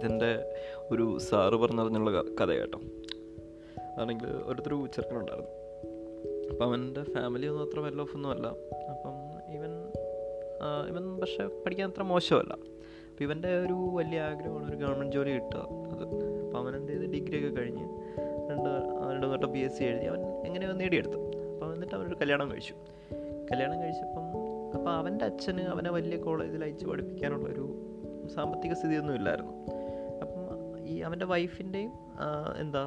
ഇതെന്റെ ഒരു സാറ് പറഞ്ഞറിഞ്ഞുള്ള കഥ കേട്ടോ ആണെങ്കിൽ ഓരോരുത്തർ ചെറുക്കനുണ്ടായിരുന്നു അപ്പം അവന്റെ ഫാമിലി ഒന്നും അത്ര വെൽ ഓഫ് അപ്പം ഇവൻ ഇവൻ പക്ഷേ പഠിക്കാൻ അത്ര മോശമല്ല. അപ്പം ഇവന്റെ ഒരു വലിയ ആഗ്രഹമാണ് ഒരു ഗവൺമെന്റ് ജോലി കിട്ടുക. അത് അപ്പോൾ അവൻ എന്ത് ചെയ്ത്? ഡിഗ്രി ഒക്കെ കഴിഞ്ഞ് രണ്ട് രണ്ട് തൊട്ട് ബി എസ് സി എഴുതി. അവൻ എങ്ങനെയോ നേടിയെടുത്തു. അപ്പോൾ എന്നിട്ട് അവനൊരു കല്യാണം കഴിച്ചു. കല്യാണം കഴിച്ചപ്പം അപ്പോൾ അവന്റെ അച്ഛന് അവനെ വലിയ കോളേജിൽ അയച്ച് പഠിപ്പിക്കാനുള്ളൊരു സാമ്പത്തിക സ്ഥിതിയൊന്നും ഇല്ലായിരുന്നു. അപ്പം ഈ അവന്റെ വൈഫിന്റെയും എന്താ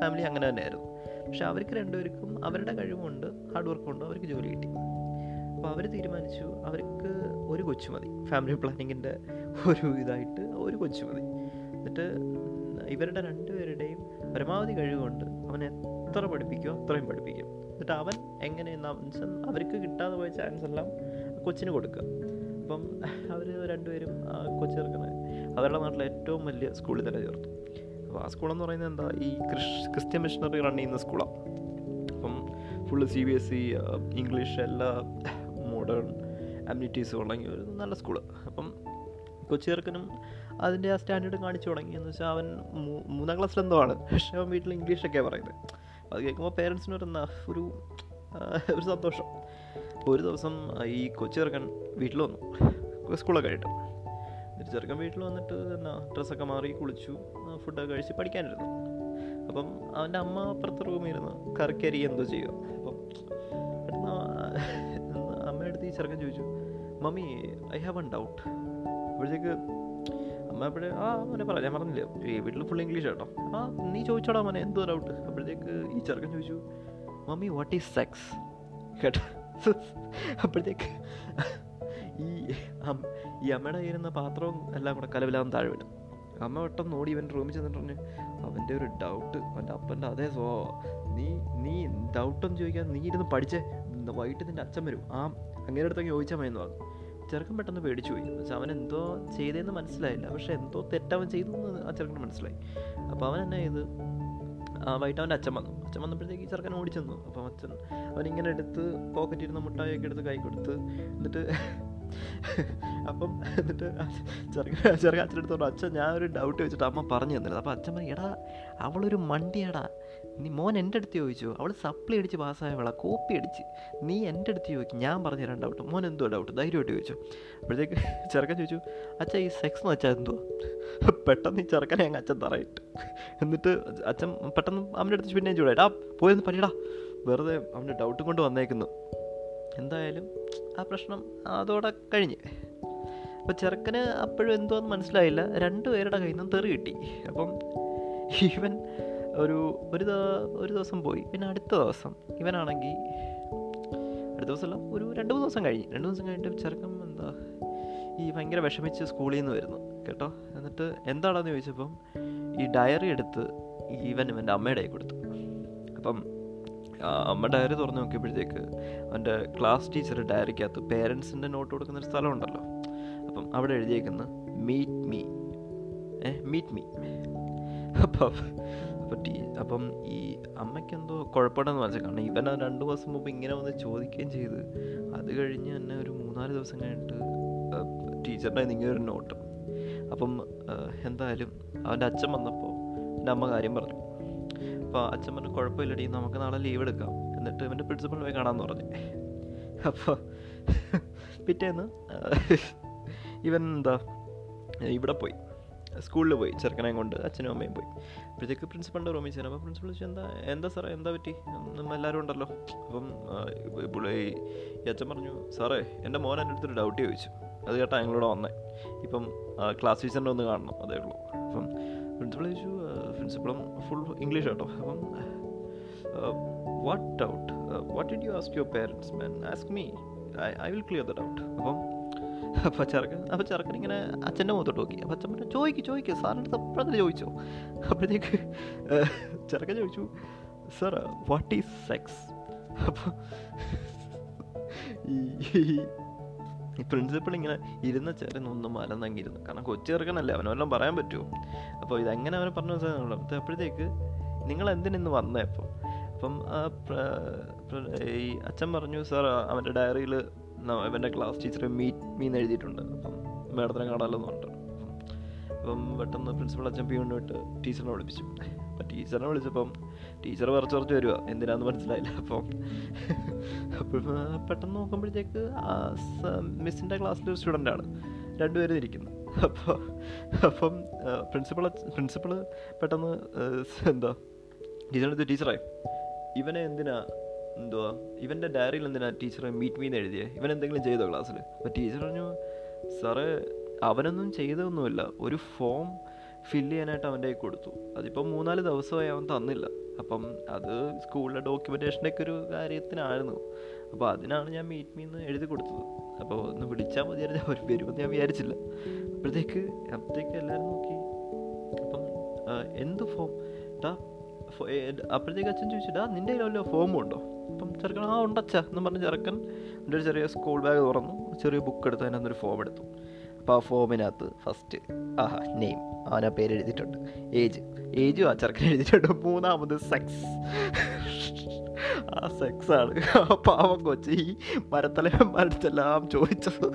ഫാമിലി അങ്ങനെ തന്നെയായിരുന്നു. പക്ഷെ അവർക്ക് രണ്ടുപേർക്കും അവരുടെ കഴിവുണ്ട് ഹാർഡ് വർക്ക് ഉണ്ട് അവർക്ക് ജോലി കിട്ടി. അപ്പോൾ അവർ തീരുമാനിച്ചു അവർക്ക് ഒരു കൊച്ചു മതി. ഫാമിലി പ്ലാനിങ്ങിന്റെ ഒരു ഇതായിട്ട് ഒരു കൊച്ചു മതി. എന്നിട്ട് ഇവരുടെ രണ്ടുപേരുടെയും പരമാവധി കഴിവുകൊണ്ട് അവൻ എത്ര പഠിപ്പിക്കുമോ അത്രയും പഠിപ്പിക്കും. എന്നിട്ട് അവൻ എങ്ങനെയെന്ന് അവർക്ക് കിട്ടാതെ പോയ ചാൻസ് എല്ലാം കൊച്ചിന് കൊടുക്കുക. അപ്പം അവർ രണ്ടുപേരും കൊച്ചു ചേർക്കുന്നത് അവരുടെ നാട്ടിലെ ഏറ്റവും വലിയ സ്കൂളിൽ തന്നെ ചേർത്തു. അപ്പോൾ ആ സ്കൂളെന്ന് പറയുന്നത് എന്താ? ഈ ക്രിഷ് ക്രിസ്ത്യൻ മിഷണറി റൺ ചെയ്യുന്ന സ്കൂളാണ് അപ്പം full C B S E English എല്ലാ മോഡേൺ അമ്യൂണിറ്റീസും ഉള്ളെങ്കിൽ ഒരു നല്ല സ്കൂൾ അപ്പം കൊച്ചു ചേർക്കനും അതിന്റെ ആ സ്റ്റാൻഡേർഡ് കാണിച്ചു തുടങ്ങി. എന്ന് വെച്ചാൽ അവൻ മൂന്നാം ക്ലാസ്സിലെന്തോ ആണ്. പക്ഷേ അവൻ വീട്ടിൽ ഇംഗ്ലീഷൊക്കെയാണ് പറയുന്നത്. അത് കേൾക്കുമ്പോൾ പേരൻസിന് ഒരു ഒരു ഒരു സന്തോഷം ഒരു ദിവസം ഈ കൊച്ചു ചെറുക്കൻ വീട്ടിൽ വന്നു. സ്കൂളൊക്കെ ആയിട്ട്. എന്നിട്ട് ചെറുക്കൻ വീട്ടിൽ വന്നിട്ട് എന്നാ ഡ്രസ്സൊക്കെ മാറി കുളിച്ചു ഫുഡൊക്കെ കഴിച്ച് പഠിക്കാനിരുന്നു. അപ്പം അവന്റെ അമ്മ അപ്പുറത്തെ റൂമിൽ ഇരുന്ന് കറക്കരി എന്തോ ചെയ്യുക അപ്പം അമ്മയുടെ അടുത്ത് ഈ ചെറുക്കൻ ചോദിച്ചു mummy I have an doubt. അപ്പോഴത്തേക്ക് അമ്മ എപ്പോഴേ ആ മോനെ പറ ഞാൻ പറഞ്ഞില്ല ഈ വീട്ടിൽ ഫുൾ ഇംഗ്ലീഷ് കേട്ടോ. ആ നീ ചോദിച്ചോടാ മോനെ എന്തോ ഡൗട്ട് അപ്പോഴത്തേക്ക് ഈ ചെറുക്കൻ ചോദിച്ചു മമ്മി വാട്ട് ഈസ് സെക്സ് കേട്ടോ. അപ്പോഴത്തേക്ക് ഈ ഈ അമ്മയുടെ കയ്യിരുന്ന പാത്രവും എല്ലാം കൂടെ കലവിലാന്ന് താഴെ വിടും അമ്മ വട്ടം നോടി ഇവന്റെ റൂമിൽ ചെന്നിട്ട് പറഞ്ഞു അവന്റെ ഒരു ഡൗട്ട് അവന്റെ അപ്പന്റെ അതേ സ്വഭാവം. നീ നീ ഡൗട്ടൊന്നും ചോദിക്കാൻ നീ ഇരുന്ന് പഠിച്ചേ. വൈകിട്ട് നിന്റെ അച്ഛൻ വരും. ആ അങ്ങനെ അടുത്തൊക്കെ ചോദിച്ചാൽ മതി എന്ന് പറഞ്ഞു. ചെറുക്കൻ പെട്ടെന്ന് പേടിച്ചു പോയി. പക്ഷെ അവൻ എന്തോ ചെയ്തതെന്ന് മനസ്സിലായില്ല. പക്ഷെ എന്തോ തെറ്റവൻ ചെയ്തു എന്ന് ആ ചെറുക്കന് മനസ്സിലായി. അപ്പോൾ അവൻ എന്നാ ചെയ്ത്? വൈകിട്ട് അവന്റെ അച്ഛൻ വന്നു. അച്ഛൻ വന്നപ്പോഴത്തേക്ക് ഈ ചെറുക്കൻ ഓടിച്ചെന്നു അപ്പം അച്ഛൻ അവനിങ്ങനെ എടുത്ത് പോക്കറ്റിൽ ഇരുന്ന മുട്ടായൊക്കെ എടുത്ത് കൈ കൊടുത്ത് എന്നിട്ട് അപ്പം എന്നിട്ട് ചെറുക്കൻ ചെറുക്കൻ അച്ഛനെടുത്തോണ്ട് അച്ഛൻ ഞാൻ ഒരു ഡൗട്ട് വെച്ചിട്ട് അമ്മ പറഞ്ഞു തന്നില്ല. അപ്പം അച്ഛൻ പറഞ്ഞു എടാ അവളൊരു മണ്ടിയാടാ. നീ മോൻ എന്റെ അടുത്ത് ചോദിച്ചു. അവൾ സപ്ലൈ അടിച്ച് പാസ്സായവളാ കോപ്പി അടിച്ച്. നീ എന്റെ അടുത്ത് ചോദിക്കും. ഞാൻ പറഞ്ഞു തരാൻ ഡൗട്ട് മോൻ എന്തോ ഡൗട്ട് ധൈര്യമായിട്ട് ചോദിച്ചു. അപ്പോഴത്തേക്ക് ചെറുക്കൻ ചോദിച്ചു അച്ഛാ ഈ സെക്സ് എന്ന് വെച്ചാൽ എന്തോ? പെട്ടെന്ന് ഈ ചെറുക്കനെ അങ്ങ് അച്ഛൻ തറയിട്ട്. എന്നിട്ട് അച്ഛൻ പെട്ടെന്ന് അവന്റെ അടുത്ത് പിന്നെയും ചൂടായിട്ട് ആ പോയൊന്ന് പറ്റിടാ വെറുതെ അവന്റെ ഡൗട്ടും കൊണ്ട് വന്നേക്കുന്നു. എന്തായാലും ആ പ്രശ്നം അതോടെ കഴിഞ്ഞ്. അപ്പോൾ ചെറുക്കന് അപ്പോഴും എന്തോന്ന് മനസ്സിലായില്ല. രണ്ടുപേരുടെ കയ്യിൽ നിന്നും തെറി കിട്ടി. അപ്പം ഇവൻ ഒരു ഒരു ഒരു ദിവസം പോയി. പിന്നെ അടുത്ത ദിവസം ഇവനാണെങ്കിൽ അടുത്ത ദിവസമല്ല ഒരു രണ്ട് മൂന്ന് ദിവസം കഴിഞ്ഞ്. രണ്ട് ദിവസം കഴിഞ്ഞിട്ട് ചെറുക്കം എന്താ ഈ ഭയങ്കര വിഷമിച്ച് സ്കൂളിൽ നിന്ന് വരുന്നു കേട്ടോ. എന്നിട്ട് എന്താണെന്ന് ചോദിച്ചപ്പം ഈ ഡയറി എടുത്ത് ഇവൻ ഇവന്റെ അമ്മയുടെ കൈ കൊടുത്തു. അപ്പം അമ്മ ഡയറി തുറന്ന് നോക്കിയപ്പോഴത്തേക്ക് അവന്റെ ക്ലാസ് ടീച്ചർ ഡയറിക്കകത്ത് പേരൻസിന്റെ നോട്ട് കൊടുക്കുന്ന ഒരു സ്ഥലമുണ്ടല്ലോ അപ്പം അവിടെ എഴുതിയേക്കുന്ന മീറ്റ് മീ. ഏ മീറ്റ് മീ. അപ്പം അപ്പം ടീ അപ്പം ഈ അമ്മയ്ക്കെന്തോ കുഴപ്പമുണ്ടെന്ന് മനസ്സിൽ കാരണം ഇവൻ രണ്ട് ദിവസം മുമ്പ് ഇങ്ങനെ വന്ന് ചോദിക്കുകയും ചെയ്ത്. അത് കഴിഞ്ഞ് തന്നെ ഒരു മൂന്നാൽ ദിവസം കഴിഞ്ഞിട്ട് ടീച്ചറിന്റെ ഇങ്ങനെ ഒരു നോട്ട്. അപ്പം എന്തായാലും അവന്റെ അച്ഛൻ വന്നപ്പോൾ എന്റെ അമ്മ കാര്യം പറഞ്ഞു. അപ്പോൾ അച്ഛൻ പറഞ്ഞു കുഴപ്പമില്ല ടീ നമുക്ക് നാളെ ലീവ് എടുക്കാം. എന്നിട്ട് ഇവന്റെ പ്രിൻസിപ്പൾ പോയി കാണാമെന്ന് പറഞ്ഞു. അപ്പോൾ പിറ്റേന്ന് ഇവൻ എന്താ ഇവിടെ പോയി. സ്കൂളിൽ പോയി ചെറുക്കനെ കൊണ്ട് അച്ഛനും അമ്മയും പോയി. അപ്പോഴത്തേക്ക് പ്രിൻസിപ്പളിന്റെ റൂമിൽ ചേരാം അപ്പോൾ പ്രിൻസിപ്പൾ ചോദിച്ചു എന്താ എന്താ സാറേ എന്താ പറ്റി? നമ്മൾ എല്ലാവരും ഉണ്ടല്ലോ. അപ്പം ഈ അച്ഛൻ പറഞ്ഞു സാറേ എന്റെ മോൻ എന്റെ അടുത്തൊരു ഡൗട്ട് ചോദിച്ചു. അത് കേട്ടാ ഞങ്ങളോട് വന്നേ. ഇപ്പം ക്ലാസ് ടീച്ചറിന്റെ ഒന്ന് കാണണം അതേ ഉള്ളൂ. അപ്പം പ്രിൻസിപ്പൾ ചോദിച്ചു പ്രിൻസിപ്പളും ഫുൾ ഇംഗ്ലീഷ് കേട്ടോ അപ്പം what doubt what did you ask your parents man ask me I will clear the doubt അപ്പം അപ്പോൾ ചെറുക്കൻ അപ്പോൾ ചെറുക്കൻ ഇങ്ങനെ അച്ഛന്റെ മുഖത്തോട്ട് നോക്കി. അപ്പോൾ അച്ഛൻ പറഞ്ഞു ചോദിക്കു ചോദിക്കു സാറിന്റെ അടുത്ത് അപ്പോഴത്തെ ചോദിച്ചോ? അപ്പോഴത്തേക്ക് ചെറുക്കൻ ചോദിച്ചു സർ വാട്ട് ഈസ് സെക്സ് അപ്പോൾ ഈ ഈ പ്രിൻസിപ്പൾ ഇങ്ങനെ ഇരുന്ന ചെറിയ ഒന്നും മലന്നങ്ങിരുന്നു. കാരണം കൊച്ചു ചെറുക്കനല്ലേ അവനെല്ലാം പറയാൻ പറ്റുമോ അപ്പോൾ ഇതെങ്ങനെ അവനെ പറഞ്ഞു വെച്ചാൽ അപ്പോഴത്തേക്ക് നിങ്ങൾ എന്തിനിന്ന് വന്നേ? അപ്പം അപ്പം ഈ അച്ഛൻ പറഞ്ഞു സാർ അവന്റെ ഡയറിയിൽ ഇവന്റെ ക്ലാസ് ടീച്ചർ മീറ്റ് മീന്ന് എഴുതിയിട്ടുണ്ട് അപ്പം മേഡത്തിനെ കാണാമല്ലോ എന്ന് പറഞ്ഞിട്ട്. അപ്പം പെട്ടെന്ന് പ്രിൻസിപ്പൾ അച്ഛൻ പി കൊണ്ടുപോയിട്ട് ടീച്ചറിനെ വിളിപ്പിച്ചു. അപ്പം ടീച്ചറിനെ വിളിച്ചപ്പം ടീച്ചർ കുറച്ച് കുറച്ച് വരിക എന്തിനാന്ന് മനസ്സിലായില്ല. അപ്പം അപ്പം പെട്ടെന്ന് നോക്കുമ്പോഴത്തേക്ക് മിസ്സിന്റെ ക്ലാസ്സിലൊരു സ്റ്റുഡന്റാണ് രണ്ടുപേരും ഇരിക്കുന്നു. അപ്പോൾ അപ്പം പ്രിൻസിപ്പൾ പ്രിൻസിപ്പൾ പെട്ടെന്ന് എന്താ ടീച്ചറിനടുത്ത് ടീച്ചറായി ഇവനെ എന്തിനാ എന്തുവാ? ഇവന്റെ ഡയറിയിൽ എന്തിനാ ടീച്ചറെ മീറ്റ് മീന്ന് എഴുതിയേ? ഇവൻ എന്തെങ്കിലും ചെയ്തോ ക്ലാസ്സിൽ അപ്പോൾ ടീച്ചർ പറഞ്ഞു സാറേ അവനൊന്നും ചെയ്തൊന്നുമില്ല. ഒരു ഫോം ഫില്ല് ചെയ്യാനായിട്ട് അവന്റെ കയ്യിൽ കൊടുത്തു. അതിപ്പോൾ മൂന്നാൽ ദിവസമായി അവൻ തന്നില്ല. അപ്പം അത് സ്കൂളിലെ ഡോക്യുമെന്റേഷന്റെ ഒക്കെ ഒരു കാര്യത്തിനായിരുന്നു. അപ്പോൾ അതിനാണ് ഞാൻ മീറ്റ് മീന്ന് എഴുതി കൊടുത്തത്. അപ്പോൾ ഒന്ന് വിളിച്ചാൽ മതിയായിരുന്നു അവർ വരുമെന്ന് ഞാൻ വിചാരിച്ചില്ല. അപ്പോഴത്തേക്ക് അപ്പോഴത്തേക്ക് എല്ലാവരും നോക്കി. അപ്പം എന്ത് ഫോം ഡാ അപ്പോഴത്തേക്ക് അച്ഛൻ ചോദിച്ചിട്ടാ നിന്റെ കയ്യിലല്ലോ ഫോമുണ്ടോ അപ്പം ചെറുക്കൻ ആ ഉണ്ടച്ച എന്ന് പറഞ്ഞ് ചെറുക്കൻ എന്റെ ഒരു ചെറിയ സ്കൂൾ ബാഗ് തുറന്നു. ചെറിയ ബുക്ക് എടുത്ത് അതിനകത്ത് ഒരു ഫോം എടുത്തു. അപ്പോൾ ആ ഫോമിനകത്ത് ഫസ്റ്റ് ആഹാ നെയിം അവനാ പേര് എഴുതിയിട്ടുണ്ട് ഏജ് ഏജും ആ ചെറുക്കൻ എഴുതിയിട്ടുണ്ട്. മൂന്നാമത് സെക്സ് ആ സെക്സാണ് ആ പാവം കൊച്ചി ഈ മരത്തെല്ലാം ചോദിച്ചത്.